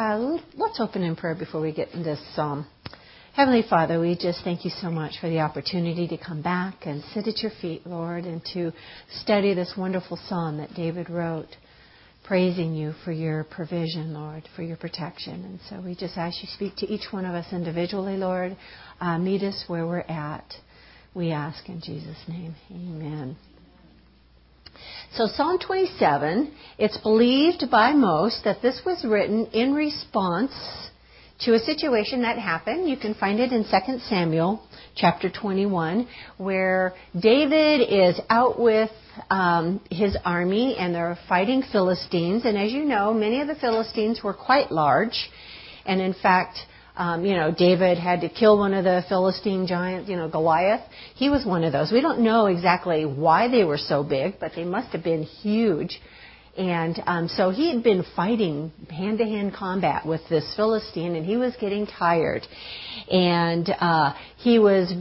Uh, let's open in prayer before we get into this psalm. Heavenly Father, we just thank you so much for the opportunity to come back and sit at your feet, Lord, and to study this wonderful psalm that David wrote, praising you for your provision, Lord, for your protection. And so we just ask you to speak to each one of us individually, Lord. Uh, meet us where we're at. We ask in Jesus' name. Amen. So Psalm 27, it's believed by most that this was written in response to a situation that happened. You can find it in 2 Samuel chapter 21, where David is out with um, his army and they're fighting Philistines. And as you know, many of the Philistines were quite large. And in fact, um, you know, David had to kill one of the Philistine giants, you know, Goliath. He was one of those. We don't know exactly why they were so big, but they must have been huge. And um, so he had been fighting hand to hand combat with this Philistine, and he was getting tired. And uh, he was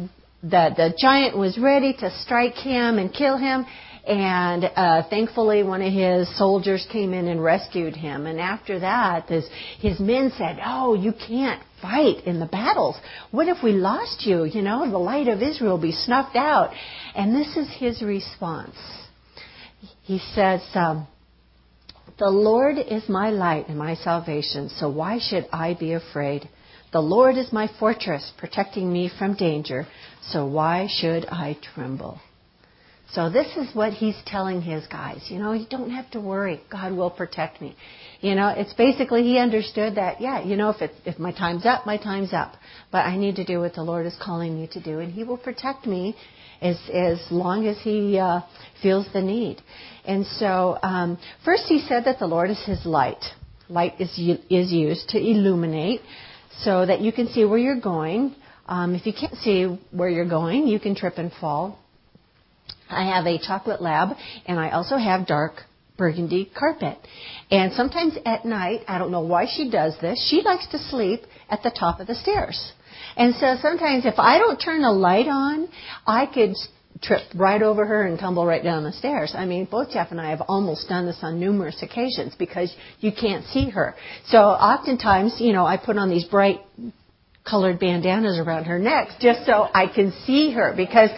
the the giant was ready to strike him and kill him. And uh, thankfully, one of his soldiers came in and rescued him. And after that, his, his men said, "Oh, you can't fight in the battles. What if we lost you? You know, the light of Israel be snuffed out." And this is his response. He says, um, "The Lord is my light and my salvation, so why should I be afraid?" The Lord is my fortress, protecting me from danger, so why should I tremble? So this is what he's telling his guys. You know, you don't have to worry. God will protect me. You know, it's basically he understood that. Yeah, you know, if it's, if my time's up, my time's up. But I need to do what the Lord is calling me to do, and He will protect me as as long as He uh, feels the need. And so, um, first He said that the Lord is His light. Light is is used to illuminate, so that you can see where you're going. Um, if you can't see where you're going, you can trip and fall I have a chocolate lab, and I also have dark burgundy carpet. And sometimes at night, I don't know why she does this, she likes to sleep at the top of the stairs. And so sometimes if I don't turn the light on, I could trip right over her and tumble right down the stairs. I mean, both Jeff and I have almost done this on numerous occasions because you can't see her. So oftentimes, you know, I put on these bright colored bandanas around her neck just so I can see her because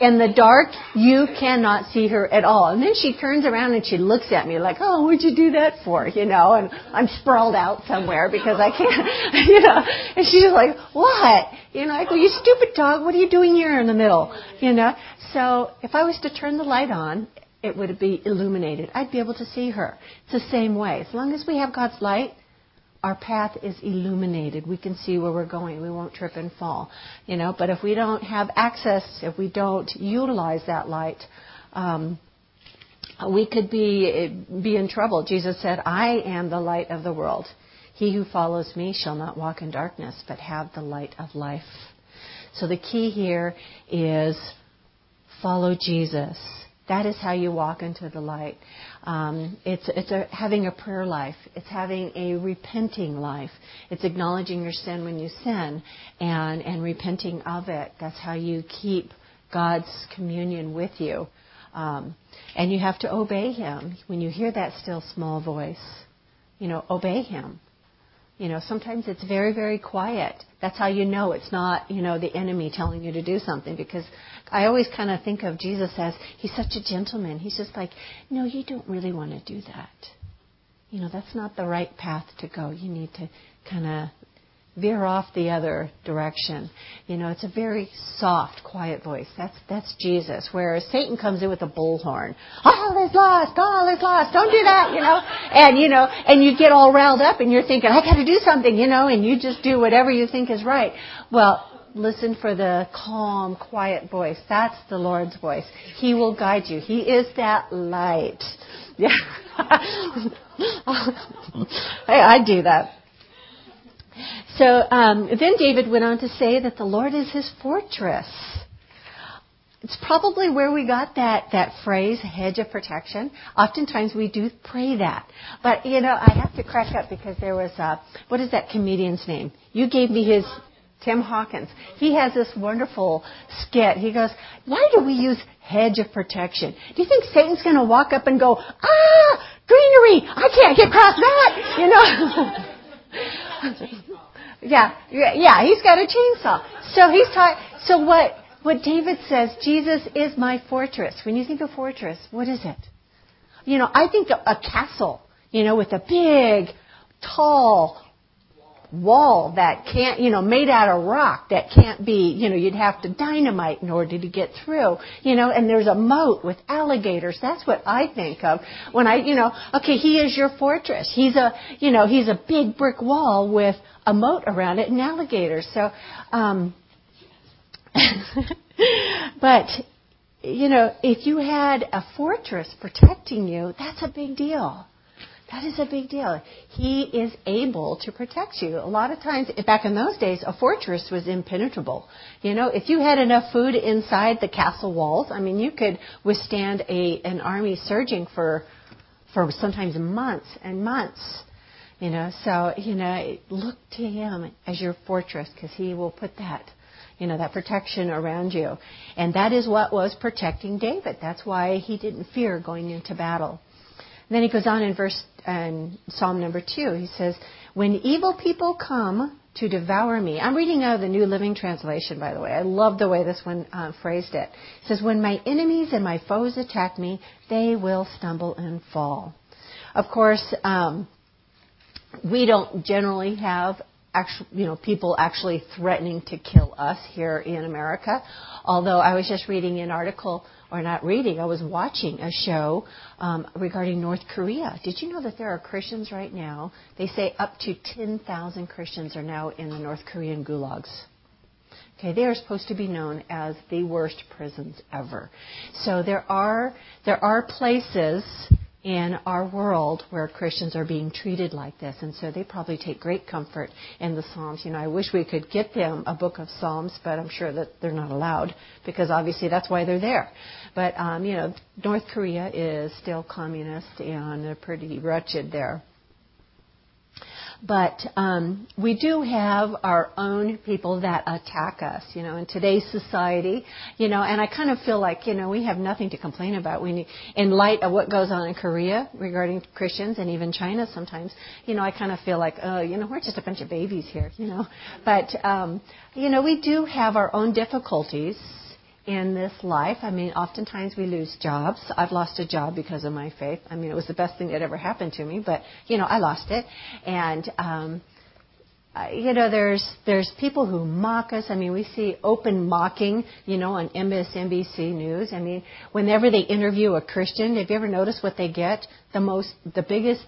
in the dark, you cannot see her at all. And then she turns around and she looks at me like, oh, what'd you do that for? You know, and I'm sprawled out somewhere because I can't, you know, and she's like, what? You know, I go, you stupid dog, what are you doing here in the middle? You know, so if I was to turn the light on, it would be illuminated. I'd be able to see her. It's the same way. As long as we have God's light, our path is illuminated. We can see where we're going. We won't trip and fall. You know, but if we don't have access, if we don't utilize that light, um, we could be be in trouble. Jesus said, "I am the light of the world. He who follows me shall not walk in darkness, but have the light of life." So the key here is follow Jesus. That is how you walk into the light. Um, it's it's a, having a prayer life. It's having a repenting life. It's acknowledging your sin when you sin and and repenting of it. That's how you keep God's communion with you. Um, and you have to obey Him when you hear that still small voice. You know, obey Him. You know, sometimes it's very, very quiet. That's how you know it's not, you know, the enemy telling you to do something because I always kind of think of Jesus as he's such a gentleman. He's just like, no, you don't really want to do that. You know, that's not the right path to go. You need to kind of veer off the other direction. You know, it's a very soft, quiet voice. That's that's Jesus. Whereas Satan comes in with a bullhorn. All is lost. All is lost. Don't do that. You know, and you know, and you get all riled up, and you're thinking, I got to do something. You know, and you just do whatever you think is right. Well, listen for the calm, quiet voice. That's the Lord's voice. He will guide you. He is that light. Yeah. hey, I do that. So um, then David went on to say that the Lord is his fortress. It's probably where we got that, that phrase, hedge of protection. Oftentimes we do pray that. But, you know, I have to crack up because there was, a, what is that comedian's name? You gave me his, Tim Hawkins. He has this wonderful skit. He goes, why do we use hedge of protection? Do you think Satan's going to walk up and go, ah, greenery, I can't get past that, you know? yeah, yeah, he's got a chainsaw. So he's taught. So what? What David says, Jesus is my fortress. When you think of fortress, what is it? You know, I think a castle. You know, with a big, tall wall that can't, you know, made out of rock that can't be, you know, you'd have to dynamite in order to get through, you know, and there's a moat with alligators. That's what I think of when I, you know, okay, he is your fortress. He's a, you know, he's a big brick wall with a moat around it and alligators. So, um, but, you know, if you had a fortress protecting you, that's a big deal. That is a big deal. He is able to protect you. A lot of times, back in those days, a fortress was impenetrable. You know, if you had enough food inside the castle walls, I mean, you could withstand a an army surging for for sometimes months and months. You know, so you know, look to him as your fortress because he will put that you know, that protection around you. And that is what was protecting David. That's why he didn't fear going into battle. And then he goes on in verse um, Psalm number two. He says, "When evil people come to devour me," I'm reading out of the New Living Translation, by the way. I love the way this one uh, phrased it. It says, "When my enemies and my foes attack me, they will stumble and fall." Of course, um, we don't generally have actual, you know, people actually threatening to kill us here in America. Although I was just reading an article or not reading, I was watching a show um, regarding North Korea. Did you know that there are Christians right now? They say up to 10,000 Christians are now in the North Korean gulags. Okay, they are supposed to be known as the worst prisons ever. So there are there are places in our world where Christians are being treated like this. And so they probably take great comfort in the Psalms. You know, I wish we could get them a book of Psalms, but I'm sure that they're not allowed because obviously that's why they're there. But, um, you know, North Korea is still communist and they're pretty wretched there. But um, we do have our own people that attack us, you know, in today's society, you know, and I kind of feel like, you know, we have nothing to complain about. We need, in light of what goes on in Korea regarding Christians and even China sometimes, you know, I kind of feel like, oh, you know, we're just a bunch of babies here, you know. But, um, you know, we do have our own difficulties in this life. I mean, oftentimes we lose jobs. I've lost a job because of my faith. I mean, it was the best thing that ever happened to me, but you know, I lost it. And um, you know, there's there's people who mock us. I mean, we see open mocking, you know, on MSNBC News. I mean, whenever they interview a Christian, have you ever noticed what they get? The most, the biggest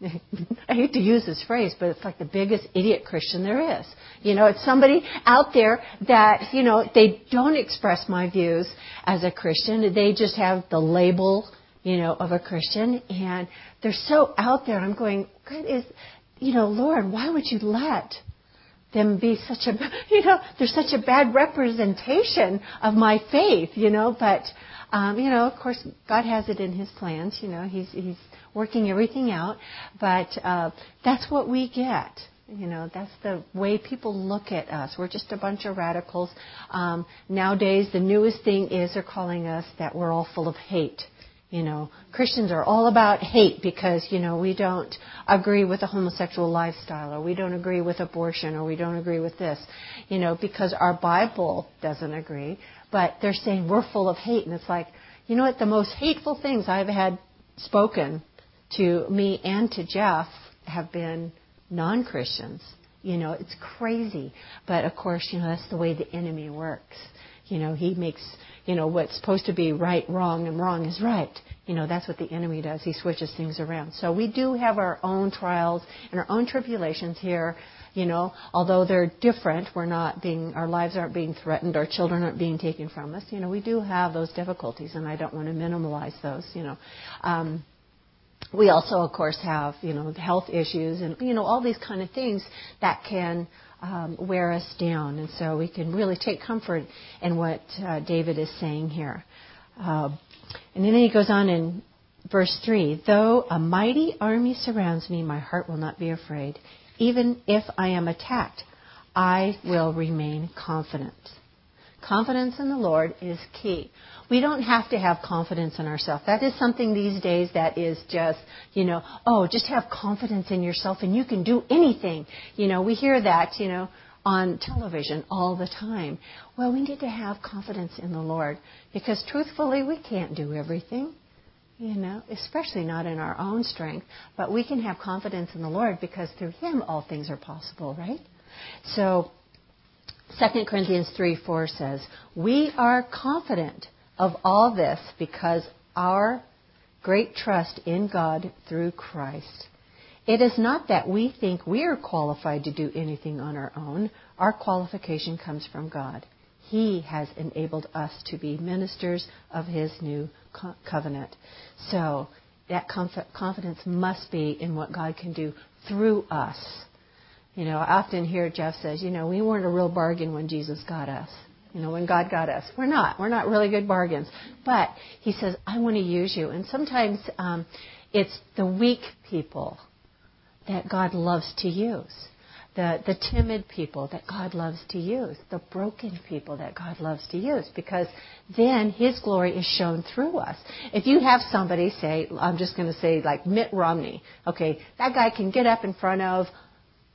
I hate to use this phrase, but it's like the biggest idiot Christian there is. You know, it's somebody out there that, you know, they don't express my views as a Christian. They just have the label, you know, of a Christian and they're so out there. I'm going, God is, you know, Lord, why would you let them be such a, you know, they're such a bad representation of my faith, you know, but, um, you know, of course, God has it in His plans, you know, He's, He's, working everything out. But uh, that's what we get. You know, that's the way people look at us. We're just a bunch of radicals. Um, nowadays, the newest thing is they're calling us that we're all full of hate. You know, Christians are all about hate because, you know, we don't agree with a homosexual lifestyle or we don't agree with abortion or we don't agree with this, you know, because our Bible doesn't agree. But they're saying we're full of hate. And it's like, you know what? The most hateful things I've had spoken to me and to Jeff have been non Christians. You know, it's crazy. But of course, you know, that's the way the enemy works. You know, he makes, you know, what's supposed to be right wrong and wrong is right. You know, that's what the enemy does. He switches things around. So we do have our own trials and our own tribulations here. You know, although they're different, we're not being, our lives aren't being threatened, our children aren't being taken from us. You know, we do have those difficulties, and I don't want to minimize those. You know, um, we also, of course, have you know health issues and you know all these kind of things that can um, wear us down, and so we can really take comfort in what uh, David is saying here. Uh, and then he goes on in verse three: Though a mighty army surrounds me, my heart will not be afraid. Even if I am attacked, I will remain confident. Confidence in the Lord is key. We don't have to have confidence in ourselves. That is something these days that is just, you know, oh, just have confidence in yourself and you can do anything. You know, we hear that, you know, on television all the time. Well, we need to have confidence in the Lord because truthfully, we can't do everything you know, especially not in our own strength, but we can have confidence in the Lord because through Him all things are possible, right? So, 2 Corinthians 3 4 says, We are confident of all this because our great trust in God through Christ. It is not that we think we are qualified to do anything on our own. Our qualification comes from God. He has enabled us to be ministers of His new co- covenant. So that conf- confidence must be in what God can do through us. You know, I often hear Jeff says, you know, we weren't a real bargain when Jesus got us. You know, when God got us, we're not. We're not really good bargains. But He says, I want to use you. And sometimes um, it's the weak people that God loves to use the, the timid people that God loves to use, the broken people that God loves to use, because then His glory is shown through us. If you have somebody say, I'm just going to say like Mitt Romney, okay, that guy can get up in front of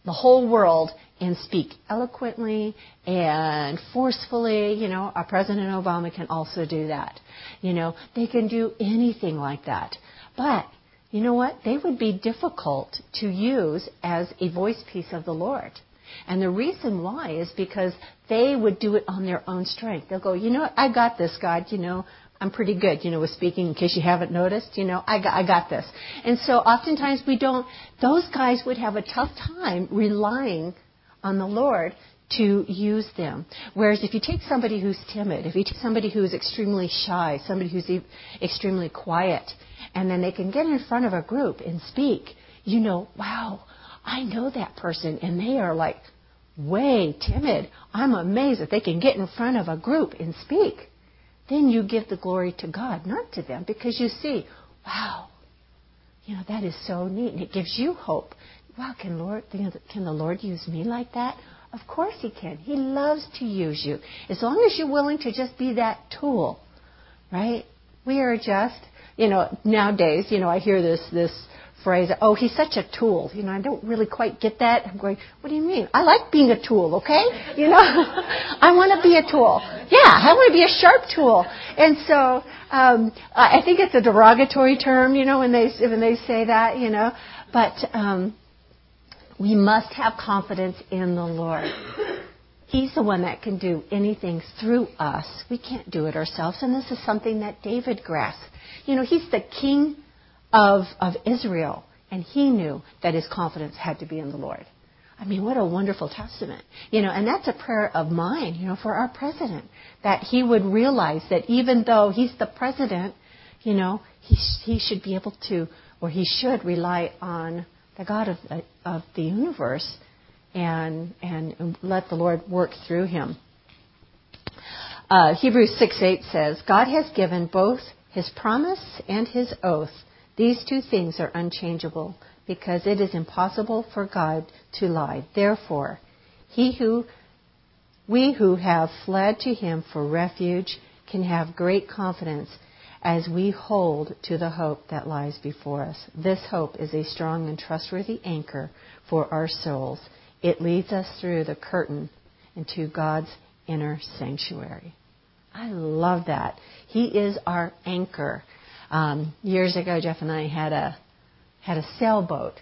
the whole world and speak eloquently and forcefully. You know, our President Obama can also do that. You know, they can do anything like that. But you know what? They would be difficult to use as a voice piece of the Lord. And the reason why is because they would do it on their own strength. They'll go, you know what? I got this, God. You know, I'm pretty good, you know, with speaking. In case you haven't noticed, you know, I got, I got this. And so oftentimes we don't. Those guys would have a tough time relying on the Lord to use them. Whereas if you take somebody who's timid, if you take somebody who's extremely shy, somebody who's e- extremely quiet, and then they can get in front of a group and speak, you know, wow, I know that person, and they are like way timid. I'm amazed that they can get in front of a group and speak. Then you give the glory to God, not to them, because you see, wow, you know, that is so neat, and it gives you hope. Wow, can Lord, can the Lord use me like that? Of course He can. He loves to use you. As long as you're willing to just be that tool, right? We are just, you know, nowadays, you know, I hear this, this phrase, oh, he's such a tool. You know, I don't really quite get that. I'm going, what do you mean? I like being a tool, okay? You know, I want to be a tool. Yeah, I want to be a sharp tool. And so, um, I think it's a derogatory term, you know, when they, when they say that, you know, but, um, we must have confidence in the Lord. He's the one that can do anything through us. We can't do it ourselves. And this is something that David grasped. You know, he's the king of, of Israel, and he knew that his confidence had to be in the Lord. I mean, what a wonderful testament. You know, and that's a prayer of mine, you know, for our president, that he would realize that even though he's the president, you know, he, he should be able to, or he should rely on the God of, of the universe and, and let the Lord work through him. Uh, Hebrews 6 8 says, God has given both his promise and his oath. These two things are unchangeable because it is impossible for God to lie. Therefore, he who we who have fled to him for refuge can have great confidence as we hold to the hope that lies before us. This hope is a strong and trustworthy anchor for our souls. It leads us through the curtain into God's inner sanctuary. I love that. He is our anchor. Um, years ago, Jeff and I had a had a sailboat,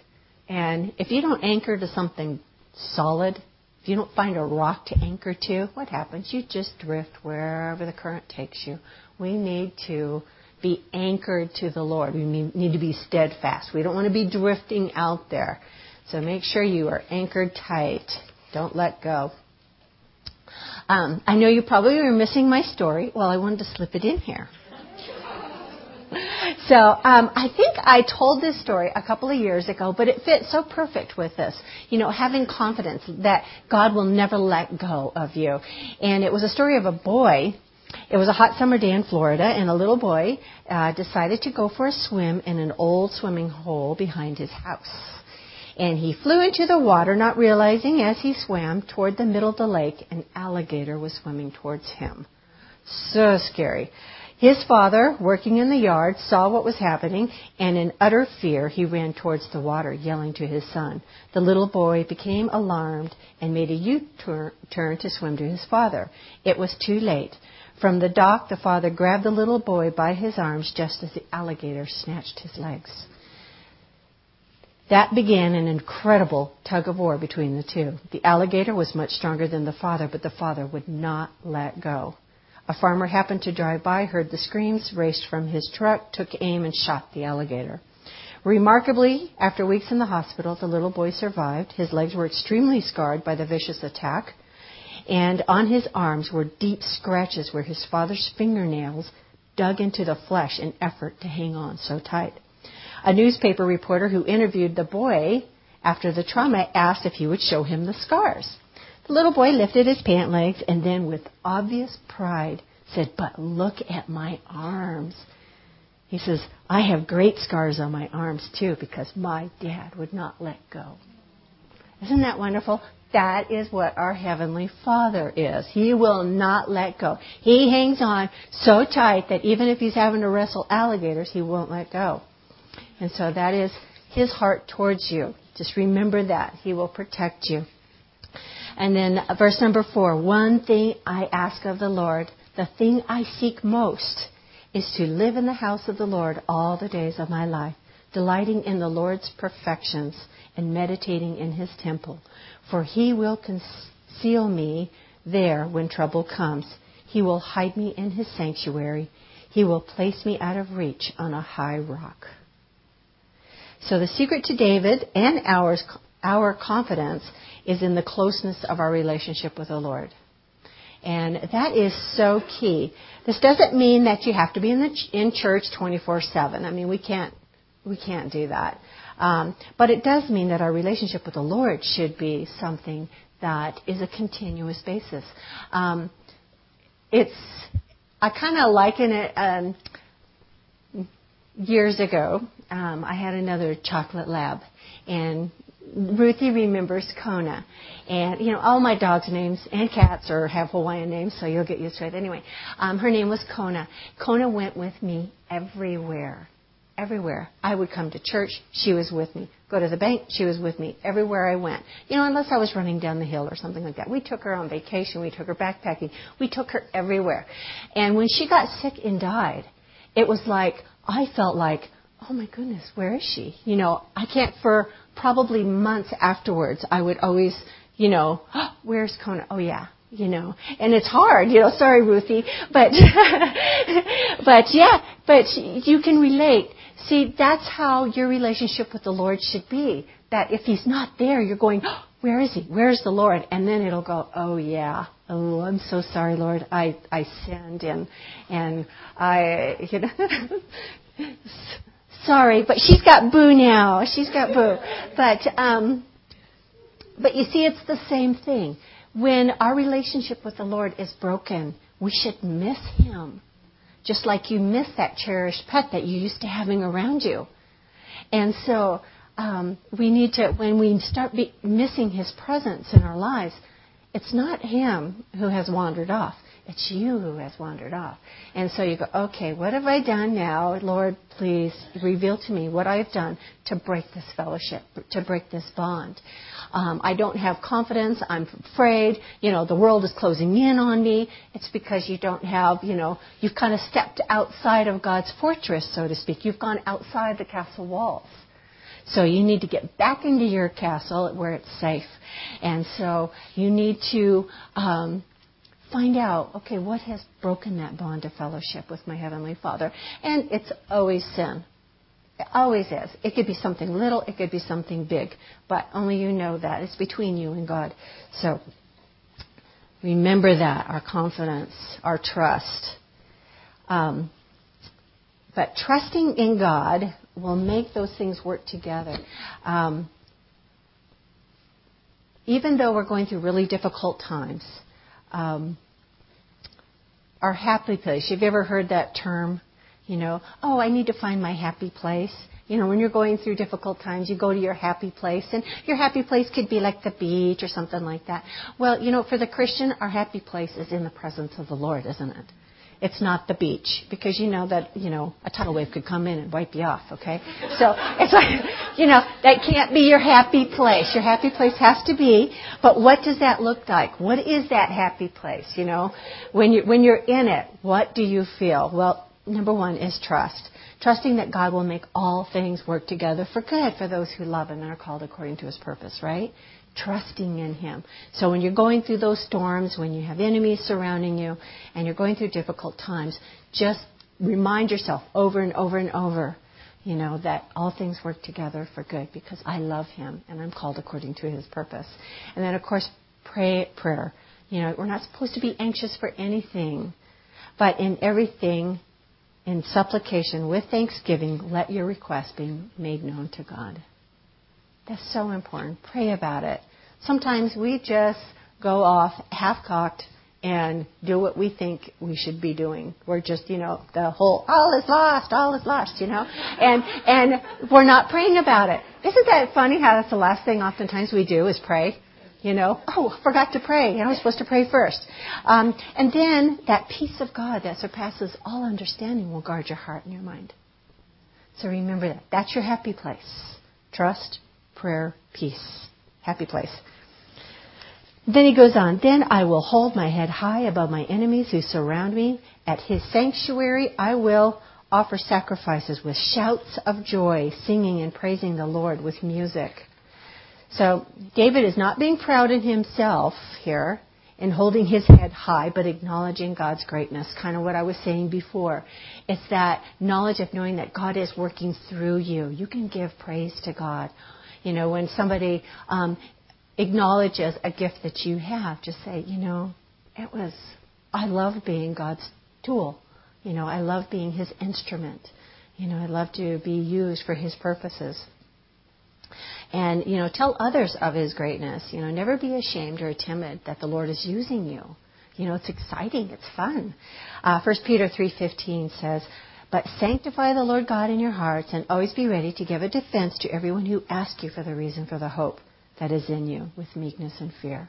and if you don't anchor to something solid, if you don't find a rock to anchor to, what happens? You just drift wherever the current takes you. We need to be anchored to the Lord. We need to be steadfast. We don't want to be drifting out there. So make sure you are anchored tight. Don't let go. Um, I know you probably were missing my story. Well, I wanted to slip it in here. So um, I think I told this story a couple of years ago, but it fits so perfect with this. You know, having confidence that God will never let go of you. And it was a story of a boy it was a hot summer day in Florida, and a little boy uh, decided to go for a swim in an old swimming hole behind his house. And he flew into the water, not realizing as he swam toward the middle of the lake, an alligator was swimming towards him. So scary. His father, working in the yard, saw what was happening, and in utter fear he ran towards the water, yelling to his son. The little boy became alarmed and made a U-turn to swim to his father. It was too late. From the dock, the father grabbed the little boy by his arms just as the alligator snatched his legs. That began an incredible tug of war between the two. The alligator was much stronger than the father, but the father would not let go. A farmer happened to drive by, heard the screams, raced from his truck, took aim, and shot the alligator. Remarkably, after weeks in the hospital, the little boy survived. His legs were extremely scarred by the vicious attack, and on his arms were deep scratches where his father's fingernails dug into the flesh in effort to hang on so tight. A newspaper reporter who interviewed the boy after the trauma asked if he would show him the scars. The little boy lifted his pant legs and then, with obvious pride, said, But look at my arms. He says, I have great scars on my arms too because my dad would not let go. Isn't that wonderful? That is what our Heavenly Father is. He will not let go. He hangs on so tight that even if he's having to wrestle alligators, he won't let go. And so that is his heart towards you. Just remember that. He will protect you. And then verse number four one thing I ask of the Lord, the thing I seek most, is to live in the house of the Lord all the days of my life, delighting in the Lord's perfections and meditating in his temple. For he will conceal me there when trouble comes. He will hide me in his sanctuary. He will place me out of reach on a high rock. So the secret to David and ours, our confidence is in the closeness of our relationship with the Lord. And that is so key. This doesn't mean that you have to be in, the, in church 24/7. I mean, we can't we can't do that. Um, but it does mean that our relationship with the Lord should be something that is a continuous basis. Um, it's I kind of liken it. Um, years ago, um, I had another chocolate lab, and Ruthie remembers Kona. And, you know, all my dogs' names and cats are have Hawaiian names, so you'll get used to it. Anyway, um, her name was Kona. Kona went with me everywhere. Everywhere. I would come to church, she was with me. Go to the bank, she was with me. Everywhere I went. You know, unless I was running down the hill or something like that. We took her on vacation, we took her backpacking, we took her everywhere. And when she got sick and died, it was like, I felt like, oh my goodness, where is she? You know, I can't, for probably months afterwards, I would always, you know, oh, where's Kona? Oh yeah, you know, and it's hard, you know, sorry Ruthie, but, but yeah, but you can relate. See, that's how your relationship with the Lord should be. That if He's not there, you're going, oh, where is He? Where's the Lord? And then it'll go, oh yeah, oh, I'm so sorry, Lord. I, I sinned and, and I, you know, sorry, but she's got boo now. She's got boo. But, um, but you see, it's the same thing. When our relationship with the Lord is broken, we should miss Him. Just like you miss that cherished pet that you used to having around you. And so, um, we need to, when we start missing His presence in our lives, it's not him who has wandered off. It's you who has wandered off. And so you go, okay, what have I done now? Lord, please reveal to me what I've done to break this fellowship, to break this bond. Um, I don't have confidence. I'm afraid. You know, the world is closing in on me. It's because you don't have, you know, you've kind of stepped outside of God's fortress, so to speak. You've gone outside the castle walls. So you need to get back into your castle where it's safe. And so you need to um, find out, okay, what has broken that bond of fellowship with my Heavenly Father? And it's always sin. It always is. It could be something little, it could be something big, but only you know that. It's between you and God. So remember that, our confidence, our trust. Um, but trusting in God will make those things work together. Um, even though we're going through really difficult times, um, our happy place. You've you ever heard that term? You know, oh, I need to find my happy place. You know, when you're going through difficult times, you go to your happy place, and your happy place could be like the beach or something like that. Well, you know, for the Christian, our happy place is in the presence of the Lord, isn't it? It's not the beach because you know that you know a tidal wave could come in and wipe you off. Okay, so it's like you know that can't be your happy place. Your happy place has to be. But what does that look like? What is that happy place? You know, when you when you're in it, what do you feel? Well, number one is trust. Trusting that God will make all things work together for good for those who love Him and are called according to His purpose, right? Trusting in Him. So when you're going through those storms, when you have enemies surrounding you, and you're going through difficult times, just remind yourself over and over and over, you know, that all things work together for good because I love Him and I'm called according to His purpose. And then, of course, pray prayer. You know, we're not supposed to be anxious for anything, but in everything, in supplication with thanksgiving, let your requests be made known to God. That's so important. Pray about it. Sometimes we just go off half cocked and do what we think we should be doing. We're just, you know, the whole all is lost, all is lost, you know, and and we're not praying about it. Isn't that funny? How that's the last thing oftentimes we do is pray. You know, oh, forgot to pray. You know, I was supposed to pray first. Um, and then that peace of God that surpasses all understanding will guard your heart and your mind. So remember that. That's your happy place. Trust, prayer, peace. Happy place. Then he goes on, Then I will hold my head high above my enemies who surround me. At his sanctuary I will offer sacrifices with shouts of joy, singing and praising the Lord with music. So David is not being proud in himself here in holding his head high, but acknowledging God's greatness. Kind of what I was saying before. It's that knowledge of knowing that God is working through you. You can give praise to God. You know, when somebody um, acknowledges a gift that you have, just say, you know, it was, I love being God's tool. You know, I love being His instrument. You know, I love to be used for His purposes. And you know tell others of his greatness. You know never be ashamed or timid that the lord is using you. You know it's exciting. It's fun. Uh, 1 peter 3.15 says but sanctify the lord god in your hearts and always be ready to give a defense to everyone who asks you for the reason for the hope that is in you with meekness and fear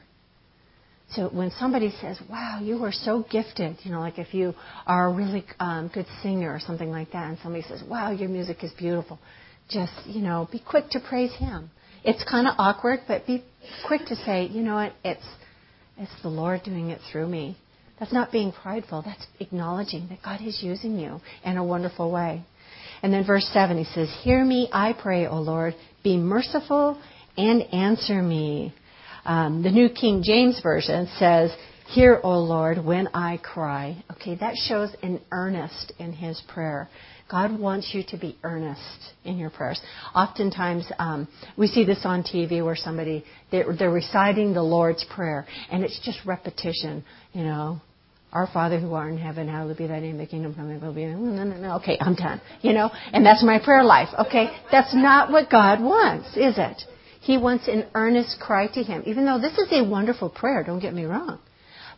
so when somebody says, "Wow, you are so gifted," you know, like if you are a really um, good singer or something like that, and somebody says, "Wow, your music is beautiful," just you know, be quick to praise Him. It's kind of awkward, but be quick to say, you know what, it's, it's the Lord doing it through me. That's not being prideful. That's acknowledging that God is using you in a wonderful way. And then verse 7, he says, Hear me, I pray, O Lord. Be merciful and answer me. Um, the New King James Version says, Hear, O Lord, when I cry. Okay, that shows an earnest in his prayer. God wants you to be earnest in your prayers. Oftentimes, um, we see this on TV where somebody they're, they're reciting the Lord's prayer, and it's just repetition. You know, our Father who art in heaven, hallowed be thy name, the kingdom come, will be. No, no, no. Okay, I'm done. You know, and that's my prayer life. Okay, that's not what God wants, is it? He wants an earnest cry to Him. Even though this is a wonderful prayer, don't get me wrong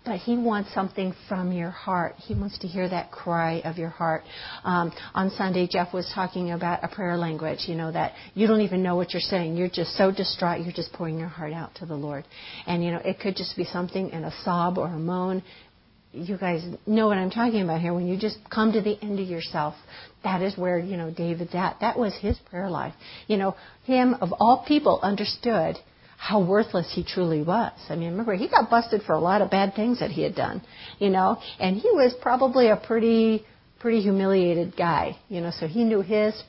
but He wants something from your heart. He wants to hear that cry of your heart. Um, on Sunday, Jeff was talking about a prayer language, you know, that you don't even know what you're saying. You're just so distraught, you're just pouring your heart out to the Lord. And, you know, it could just be something in a sob or a moan. You guys know what I'm talking about here. When you just come to the end of yourself, that is where, you know, David's at. That was his prayer life. You know, him, of all people, understood how worthless he truly was. I mean, remember, he got busted for a lot of bad things that he had done, you know, and he was probably a pretty, pretty humiliated guy, you know, so he knew his,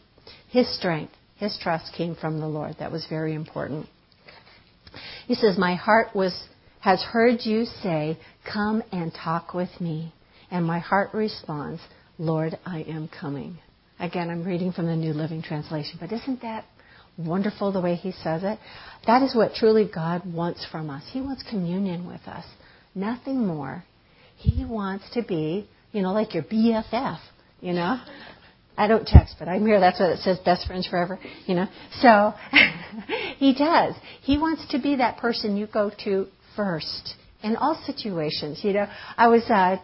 his strength, his trust came from the Lord. That was very important. He says, My heart was, has heard you say, Come and talk with me. And my heart responds, Lord, I am coming. Again, I'm reading from the New Living Translation, but isn't that wonderful the way he says it? That is what truly God wants from us. He wants communion with us, nothing more. He wants to be, you know, like your BFF, you know. I don't text, but I'm here. That's what it says, best friends forever, you know. So he does. He wants to be that person you go to first in all situations. You know, I was uh,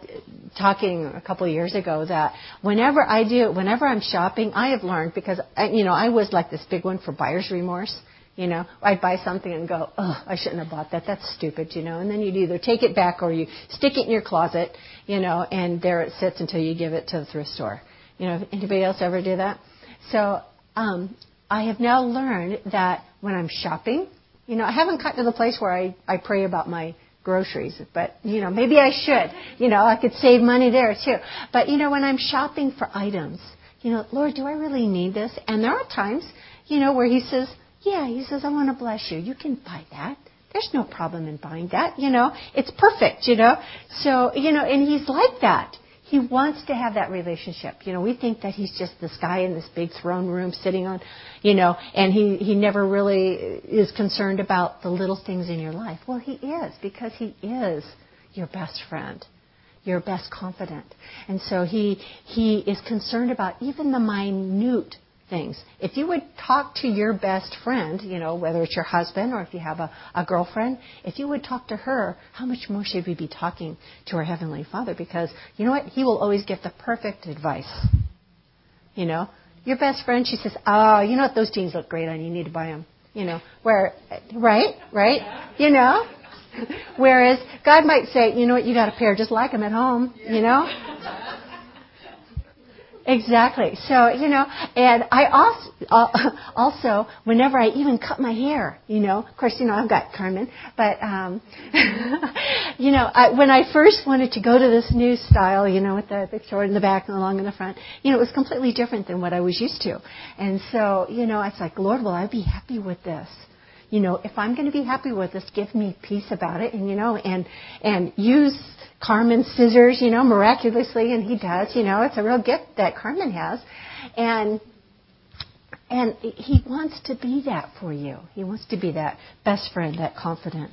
talking a couple of years ago that whenever I do, whenever I'm shopping, I have learned because I, you know I was like this big one for buyer's remorse. You know, I'd buy something and go, oh, I shouldn't have bought that. That's stupid, you know. And then you'd either take it back or you stick it in your closet, you know, and there it sits until you give it to the thrift store. You know, anybody else ever do that? So um, I have now learned that when I'm shopping, you know, I haven't gotten to the place where I, I pray about my groceries, but you know, maybe I should. You know, I could save money there too. But you know, when I'm shopping for items, you know, Lord, do I really need this? And there are times, you know, where He says, Yeah, He says, I want to bless you. You can buy that. There's no problem in buying that. You know, it's perfect. You know, so you know, and He's like that. He wants to have that relationship. You know, we think that he's just this guy in this big throne room sitting on, you know, and he, he never really is concerned about the little things in your life. Well, he is because he is your best friend, your best confidant. And so he, he is concerned about even the minute things. If you would talk to your best friend, you know, whether it's your husband or if you have a, a girlfriend, if you would talk to her, how much more should we be talking to our Heavenly Father? Because you know what? He will always give the perfect advice. You know, your best friend, she says, "Oh, you know what? Those jeans look great on you. You need to buy them." You know, where, right, right, you know. Whereas God might say, "You know what? You got a pair just like them at home." You know. Exactly. So, you know, and I also, uh, also, whenever I even cut my hair, you know, of course, you know, I've got Carmen, but, um, you know, I, when I first wanted to go to this new style, you know, with the, the short in the back and the long in the front, you know, it was completely different than what I was used to. And so, you know, it's like, Lord, will I be happy with this? You know, if I'm going to be happy with this, give me peace about it, and you know, and and use Carmen's scissors, you know, miraculously, and he does, you know, it's a real gift that Carmen has. And and he wants to be that for you. He wants to be that best friend, that confidant.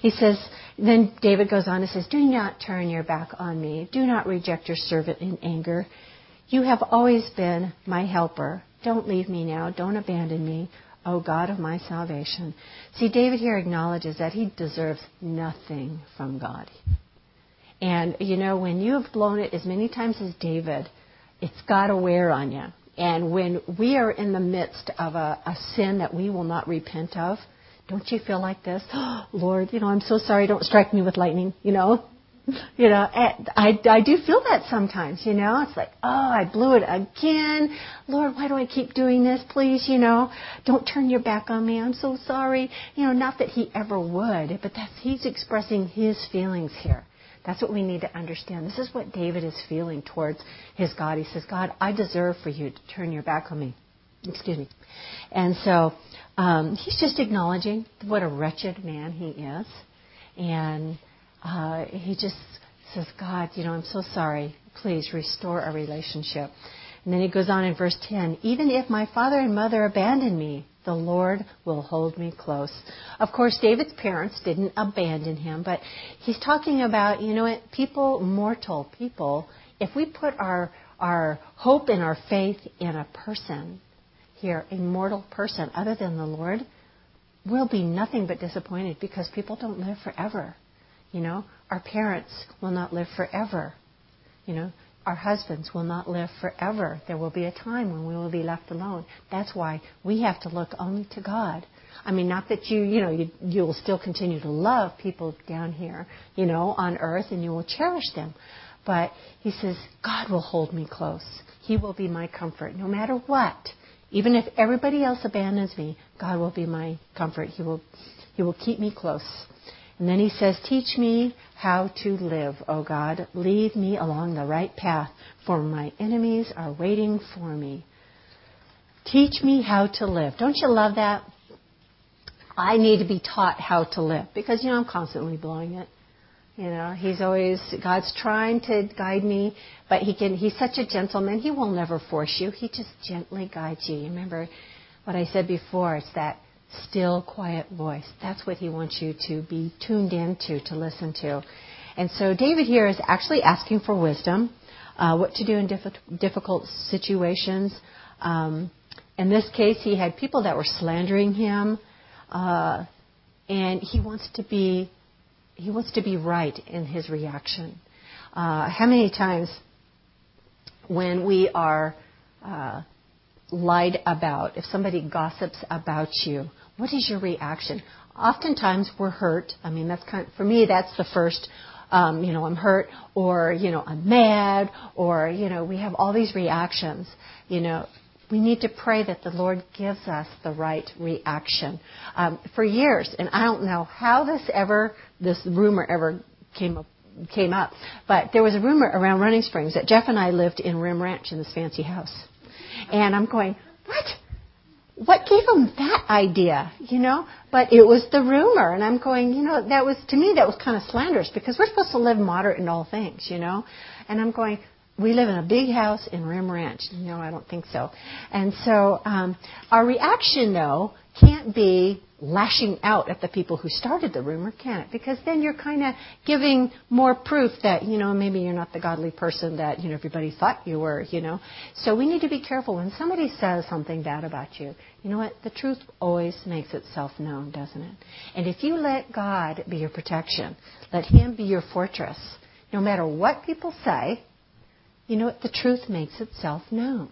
He says, then David goes on and says, Do not turn your back on me. Do not reject your servant in anger. You have always been my helper. Don't leave me now. Don't abandon me, O God of my salvation. See, David here acknowledges that he deserves nothing from God. And, you know, when you have blown it as many times as David, it's got to wear on you. And when we are in the midst of a, a sin that we will not repent of, don't you feel like this? Oh, Lord, you know, I'm so sorry. Don't strike me with lightning. You know, you know, I I do feel that sometimes. You know, it's like, oh, I blew it again. Lord, why do I keep doing this? Please, you know, don't turn your back on me. I'm so sorry. You know, not that he ever would, but that's he's expressing his feelings here. That's what we need to understand. This is what David is feeling towards his God. He says, God, I deserve for you to turn your back on me. Excuse me. And so um, he's just acknowledging what a wretched man he is. And uh, he just says, God, you know, I'm so sorry. Please restore our relationship. And then he goes on in verse 10 Even if my father and mother abandon me, the Lord will hold me close. Of course, David's parents didn't abandon him, but he's talking about, you know what, people, mortal people, if we put our, our hope and our faith in a person here, a mortal person other than the Lord, we'll be nothing but disappointed because people don't live forever. You know, our parents will not live forever. You know, our husbands will not live forever. There will be a time when we will be left alone. That's why we have to look only to God. I mean, not that you, you know, you, you will still continue to love people down here, you know, on earth, and you will cherish them. But he says, God will hold me close. He will be my comfort, no matter what. Even if everybody else abandons me, God will be my comfort. He will, he will keep me close. And then he says, Teach me how to live, O God. Lead me along the right path, for my enemies are waiting for me. Teach me how to live. Don't you love that? I need to be taught how to live because, you know, I'm constantly blowing it. You know, he's always, God's trying to guide me, but he can, he's such a gentleman. He will never force you. He just gently guides you. You remember what I said before? It's that still, quiet voice. That's what he wants you to be tuned into, to listen to. And so David here is actually asking for wisdom, uh, what to do in diff- difficult situations. Um, in this case, he had people that were slandering him, uh, and he wants to be he wants to be right in his reaction. Uh, how many times when we are uh, lied about, if somebody gossips about you, What is your reaction? Oftentimes we're hurt. I mean, that's kind of, for me, that's the first, um, you know, I'm hurt or, you know, I'm mad or, you know, we have all these reactions, you know. We need to pray that the Lord gives us the right reaction. Um, for years, and I don't know how this ever, this rumor ever came up, came up, but there was a rumor around Running Springs that Jeff and I lived in Rim Ranch in this fancy house. And I'm going, what? what gave them that idea, you know? But it was the rumor, and I'm going, you know, that was to me that was kind of slanderous because we're supposed to live moderate in all things, you know. And I'm going, we live in a big house in Rim Ranch. No, I don't think so. And so um, our reaction, though, can't be lashing out at the people who started the rumor, can it? Because then you're kind of giving more proof that, you know, maybe you're not the godly person that, you know, everybody thought you were, you know. So we need to be careful when somebody says something bad about you. You know what? The truth always makes itself known, doesn't it? And if you let God be your protection, let Him be your fortress, no matter what people say, you know what? The truth makes itself known.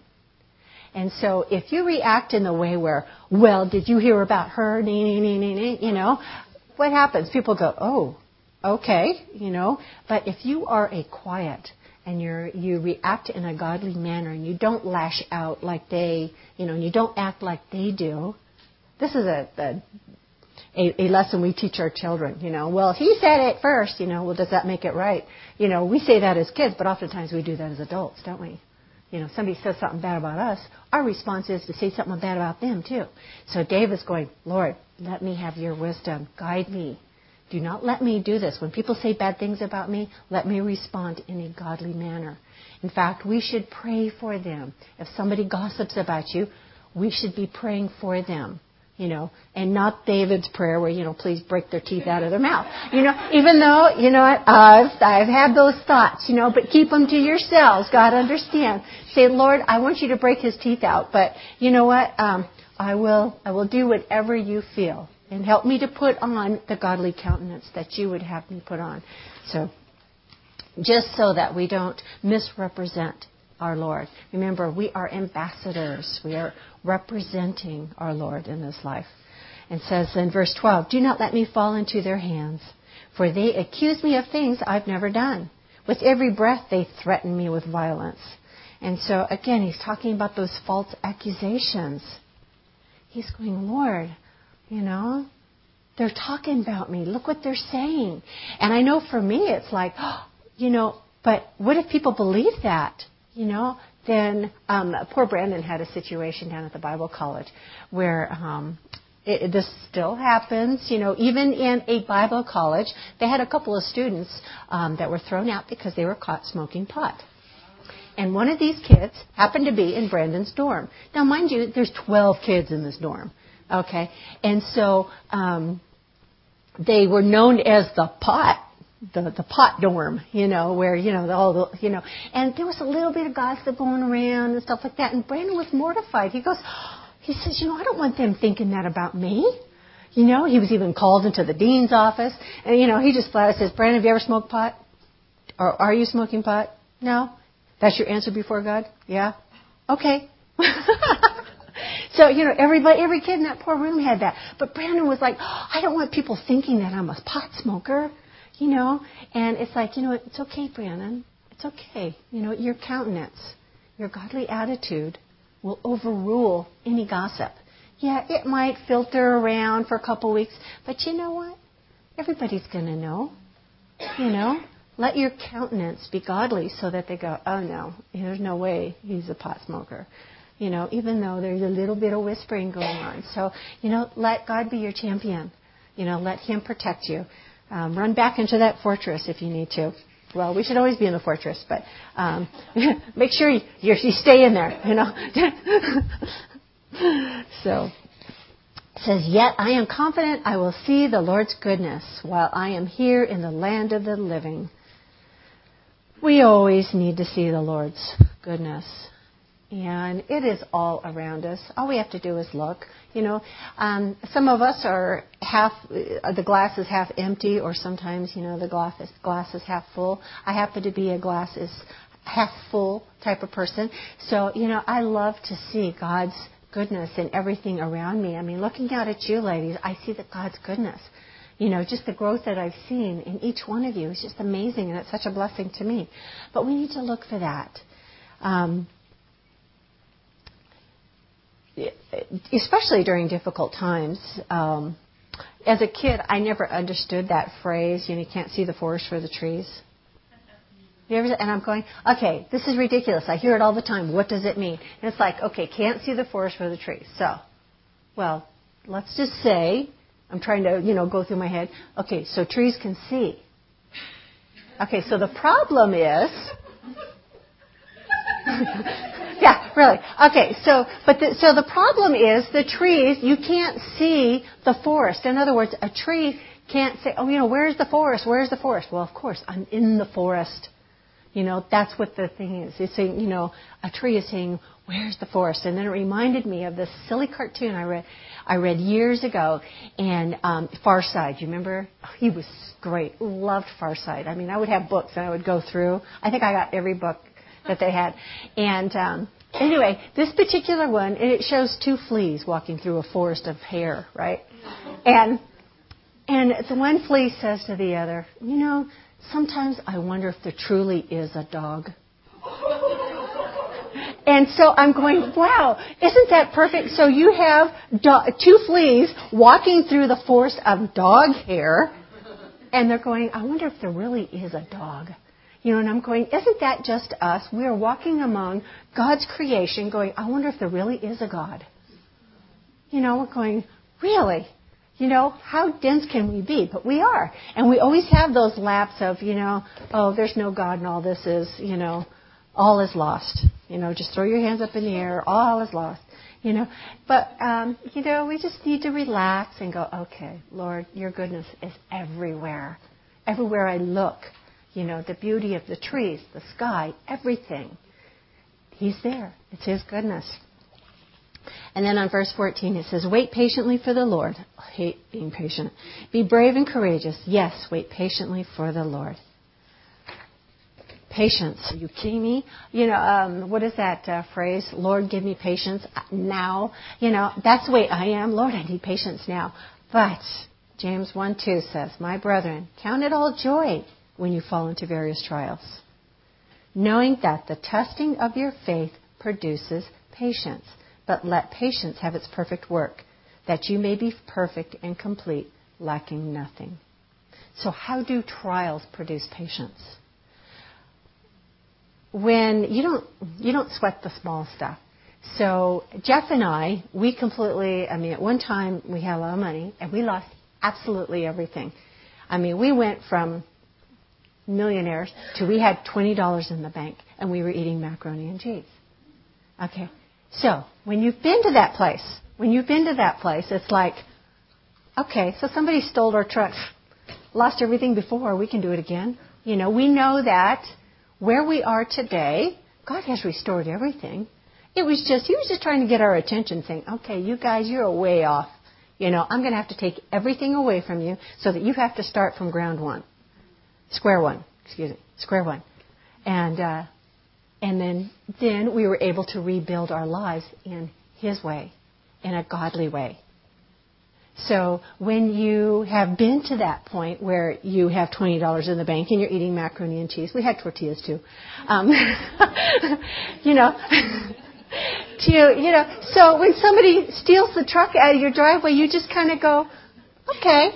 And so if you react in the way where, well, did you hear about her? Nee nee nee nee nee, you know, what happens? People go, oh, okay, you know. But if you are a quiet and you're you react in a godly manner and you don't lash out like they, you know, and you don't act like they do, this is a, a a, a lesson we teach our children. You know, well, he said it first. You know, well, does that make it right? You know, we say that as kids, but oftentimes we do that as adults, don't we? You know, somebody says something bad about us, our response is to say something bad about them too. So David's going, Lord, let me have your wisdom. Guide me. Do not let me do this. When people say bad things about me, let me respond in a godly manner. In fact, we should pray for them. If somebody gossips about you, we should be praying for them you know, and not David's prayer where, you know, please break their teeth out of their mouth. You know, even though, you know, I've, I've had those thoughts, you know, but keep them to yourselves. God understand. Say, Lord, I want you to break his teeth out, but you know what? Um, I will, I will do whatever you feel and help me to put on the godly countenance that you would have me put on. So, just so that we don't misrepresent our Lord. Remember, we are ambassadors. We are representing our Lord in this life. And says in verse 12, Do not let me fall into their hands, for they accuse me of things I've never done. With every breath, they threaten me with violence. And so, again, he's talking about those false accusations. He's going, Lord, you know, they're talking about me. Look what they're saying. And I know for me, it's like, oh, you know, but what if people believe that? You know, then um, poor Brandon had a situation down at the Bible College where um, it, this still happens. You know, even in a Bible college, they had a couple of students um, that were thrown out because they were caught smoking pot. And one of these kids happened to be in Brandon's dorm. Now, mind you, there's 12 kids in this dorm. Okay, and so um, they were known as the pot the the pot dorm, you know, where you know all the you know, and there was a little bit of gossip going around and stuff like that. And Brandon was mortified. He goes, he says, you know, I don't want them thinking that about me. You know, he was even called into the dean's office, and you know, he just flat out says, Brandon, have you ever smoked pot? Or are you smoking pot? No. That's your answer before God? Yeah. Okay. so you know, everybody, every kid in that poor room had that. But Brandon was like, I don't want people thinking that I'm a pot smoker you know, and it's like, you know, it's okay, Brandon. It's okay. You know, your countenance, your godly attitude will overrule any gossip. Yeah, it might filter around for a couple weeks, but you know what? Everybody's going to know. You know, let your countenance be godly so that they go, oh no, there's no way he's a pot smoker. You know, even though there's a little bit of whispering going on. So, you know, let God be your champion. You know, let Him protect you. Um, run back into that fortress if you need to. Well, we should always be in the fortress, but um, make sure you, you stay in there. You know. so it says, "Yet I am confident I will see the Lord's goodness while I am here in the land of the living." We always need to see the Lord's goodness and it is all around us. All we have to do is look. You know, um, some of us are half uh, the glass is half empty, or sometimes you know the glass is, glass is half full. I happen to be a glass is half full type of person. So you know, I love to see God's goodness in everything around me. I mean, looking out at you ladies, I see that God's goodness. You know, just the growth that I've seen in each one of you is just amazing, and it's such a blessing to me. But we need to look for that. Um, especially during difficult times. Um, as a kid, I never understood that phrase, you know, you can't see the forest for the trees. You ever, and I'm going, okay, this is ridiculous. I hear it all the time. What does it mean? And it's like, okay, can't see the forest for the trees. So, well, let's just say, I'm trying to, you know, go through my head. Okay, so trees can see. Okay, so the problem is, yeah, really. Okay, so but the, so the problem is the trees. You can't see the forest. In other words, a tree can't say, "Oh, you know, where's the forest? Where's the forest?" Well, of course, I'm in the forest. You know, that's what the thing is. It's saying, you know, a tree is saying, "Where's the forest?" And then it reminded me of this silly cartoon I read, I read years ago, and um, Far Side. You remember? He was great. Loved Far Side. I mean, I would have books and I would go through. I think I got every book that they had, and um, anyway, this particular one, it shows two fleas walking through a forest of hair, right? And and the one flea says to the other, you know sometimes I wonder if there truly is a dog. And so I'm going, wow, isn't that perfect? So you have do- two fleas walking through the forest of dog hair, and they're going, I wonder if there really is a dog. You know, and I'm going, isn't that just us? We are walking among God's creation going, I wonder if there really is a God. You know, we're going, really? You know, how dense can we be? But we are. And we always have those laps of, you know, oh, there's no God and all this is, you know, all is lost. You know, just throw your hands up in the air, all is lost. You know, but, um, you know, we just need to relax and go, okay, Lord, your goodness is everywhere. Everywhere I look, you know, the beauty of the trees, the sky, everything. He's there. It's His goodness. And then on verse 14 it says, Wait patiently for the Lord. I hate being patient. Be brave and courageous. Yes, wait patiently for the Lord. Patience. Are you kidding me? You know, um, what is that uh, phrase? Lord, give me patience now. You know, that's the way I am. Lord, I need patience now. But James 1 2 says, My brethren, count it all joy when you fall into various trials, knowing that the testing of your faith produces patience. But let patience have its perfect work, that you may be perfect and complete, lacking nothing. So, how do trials produce patience? When you don't, you don't sweat the small stuff. So, Jeff and I, we completely, I mean, at one time we had a lot of money and we lost absolutely everything. I mean, we went from millionaires to we had $20 in the bank and we were eating macaroni and cheese. Okay. So, when you've been to that place, when you've been to that place, it's like, okay, so somebody stole our truck, lost everything before, we can do it again. You know, we know that where we are today, God has restored everything. It was just, He was just trying to get our attention, saying, okay, you guys, you're way off. You know, I'm going to have to take everything away from you so that you have to start from ground one. Square one, excuse me, square one. And, uh, and then, then we were able to rebuild our lives in His way, in a godly way. So when you have been to that point where you have twenty dollars in the bank and you're eating macaroni and cheese, we had tortillas too. Um, you know, to you know, so when somebody steals the truck out of your driveway, you just kind of go, okay,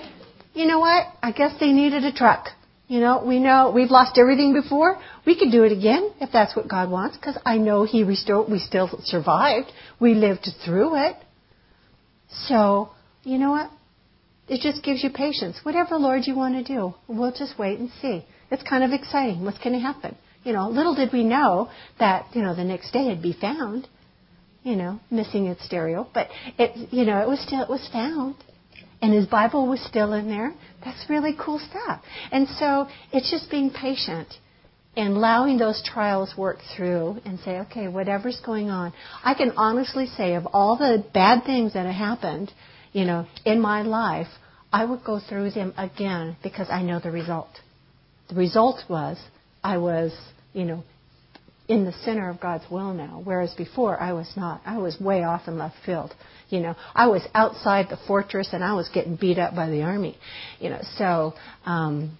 you know what? I guess they needed a truck. You know, we know we've lost everything before. We could do it again if that's what God wants, because I know He restored. We still survived. We lived through it. So, you know what? It just gives you patience. Whatever, Lord, you want to do, we'll just wait and see. It's kind of exciting. What's going to happen? You know, little did we know that you know the next day it'd be found. You know, missing its stereo, but it you know it was still it was found and his Bible was still in there. That's really cool stuff. And so it's just being patient and allowing those trials work through and say, okay, whatever's going on. I can honestly say of all the bad things that have happened, you know, in my life, I would go through them again because I know the result. The result was I was, you know, in the center of God's will now, whereas before I was not. I was way off in left field. You know, I was outside the fortress and I was getting beat up by the army. You know, so um,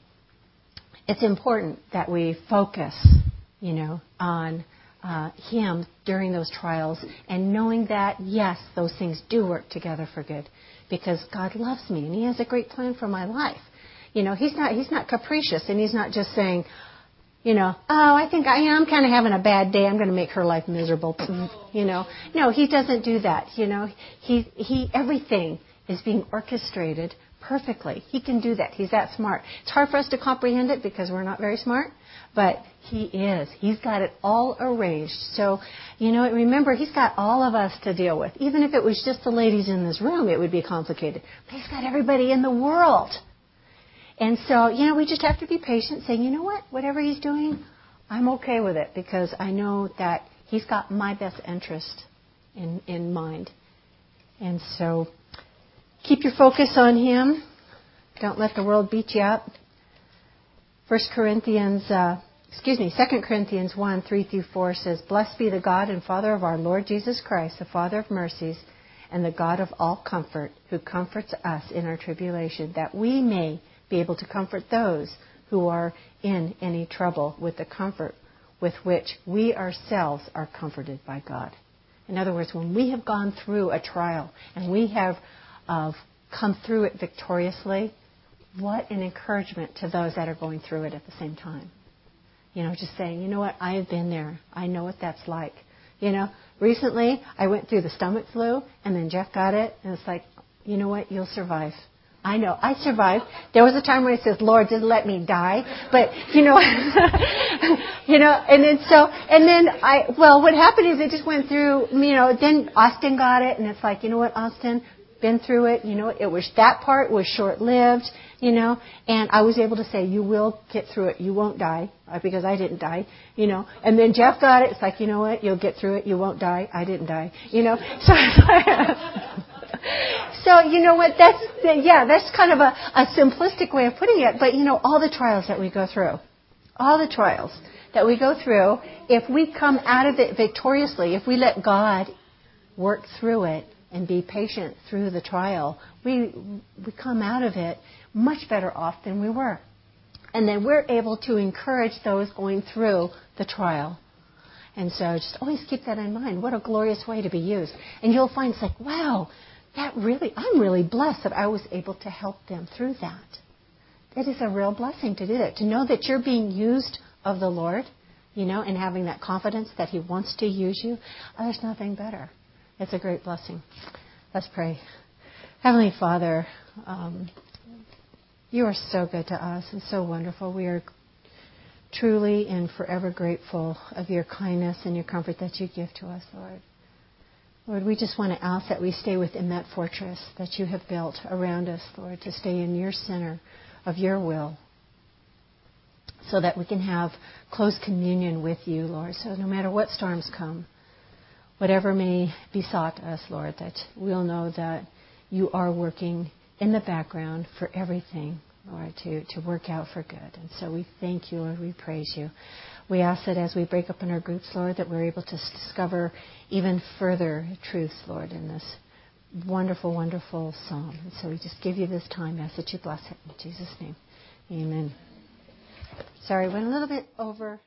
it's important that we focus, you know, on uh, Him during those trials and knowing that yes, those things do work together for good because God loves me and He has a great plan for my life. You know, He's not He's not capricious and He's not just saying, you know, oh, I think I am kind of having a bad day. I'm going to make her life miserable. You know, no, he doesn't do that. You know, he he everything is being orchestrated perfectly. He can do that. He's that smart. It's hard for us to comprehend it because we're not very smart, but he is. He's got it all arranged. So, you know, remember, he's got all of us to deal with. Even if it was just the ladies in this room, it would be complicated. But he's got everybody in the world. And so, you know, we just have to be patient, saying, you know what, whatever he's doing, I'm okay with it because I know that he's got my best interest in, in mind. And so, keep your focus on him. Don't let the world beat you up. First Corinthians, uh, excuse me, Second Corinthians 1, 3 through 4 says, Blessed be the God and Father of our Lord Jesus Christ, the Father of mercies, and the God of all comfort, who comforts us in our tribulation, that we may be able to comfort those who are in any trouble with the comfort with which we ourselves are comforted by God. In other words, when we have gone through a trial and we have uh, come through it victoriously, what an encouragement to those that are going through it at the same time. You know, just saying, you know what, I have been there. I know what that's like. You know, recently I went through the stomach flu and then Jeff got it and it's like, you know what, you'll survive. I know. I survived. There was a time when it says, Lord, just let me die. But, you know, you know, and then so, and then I, well, what happened is it just went through, you know, then Austin got it and it's like, you know what, Austin, been through it, you know, it was, that part was short lived, you know, and I was able to say, you will get through it, you won't die, uh, because I didn't die, you know, and then Jeff got it, it's like, you know what, you'll get through it, you won't die, I didn't die, you know, so, so you know what? That's yeah, that's kind of a, a simplistic way of putting it. But you know, all the trials that we go through, all the trials that we go through, if we come out of it victoriously, if we let God work through it and be patient through the trial, we we come out of it much better off than we were. And then we're able to encourage those going through the trial. And so just always keep that in mind. What a glorious way to be used. And you'll find it's like, wow, that really, I'm really blessed that I was able to help them through that. It is a real blessing to do that, to know that you're being used of the Lord, you know, and having that confidence that He wants to use you. Oh, there's nothing better. It's a great blessing. Let's pray. Heavenly Father, um, you are so good to us and so wonderful. We are truly and forever grateful of your kindness and your comfort that you give to us, Lord. Lord, we just want to ask that we stay within that fortress that you have built around us, Lord, to stay in your center of your will so that we can have close communion with you, Lord. So no matter what storms come, whatever may besought us, Lord, that we'll know that you are working in the background for everything, Lord, to, to work out for good. And so we thank you, Lord. We praise you. We ask that as we break up in our groups, Lord, that we're able to discover even further truths, Lord, in this wonderful, wonderful psalm. And so we just give you this time, ask that you bless it. In Jesus' name, amen. Sorry, went a little bit over.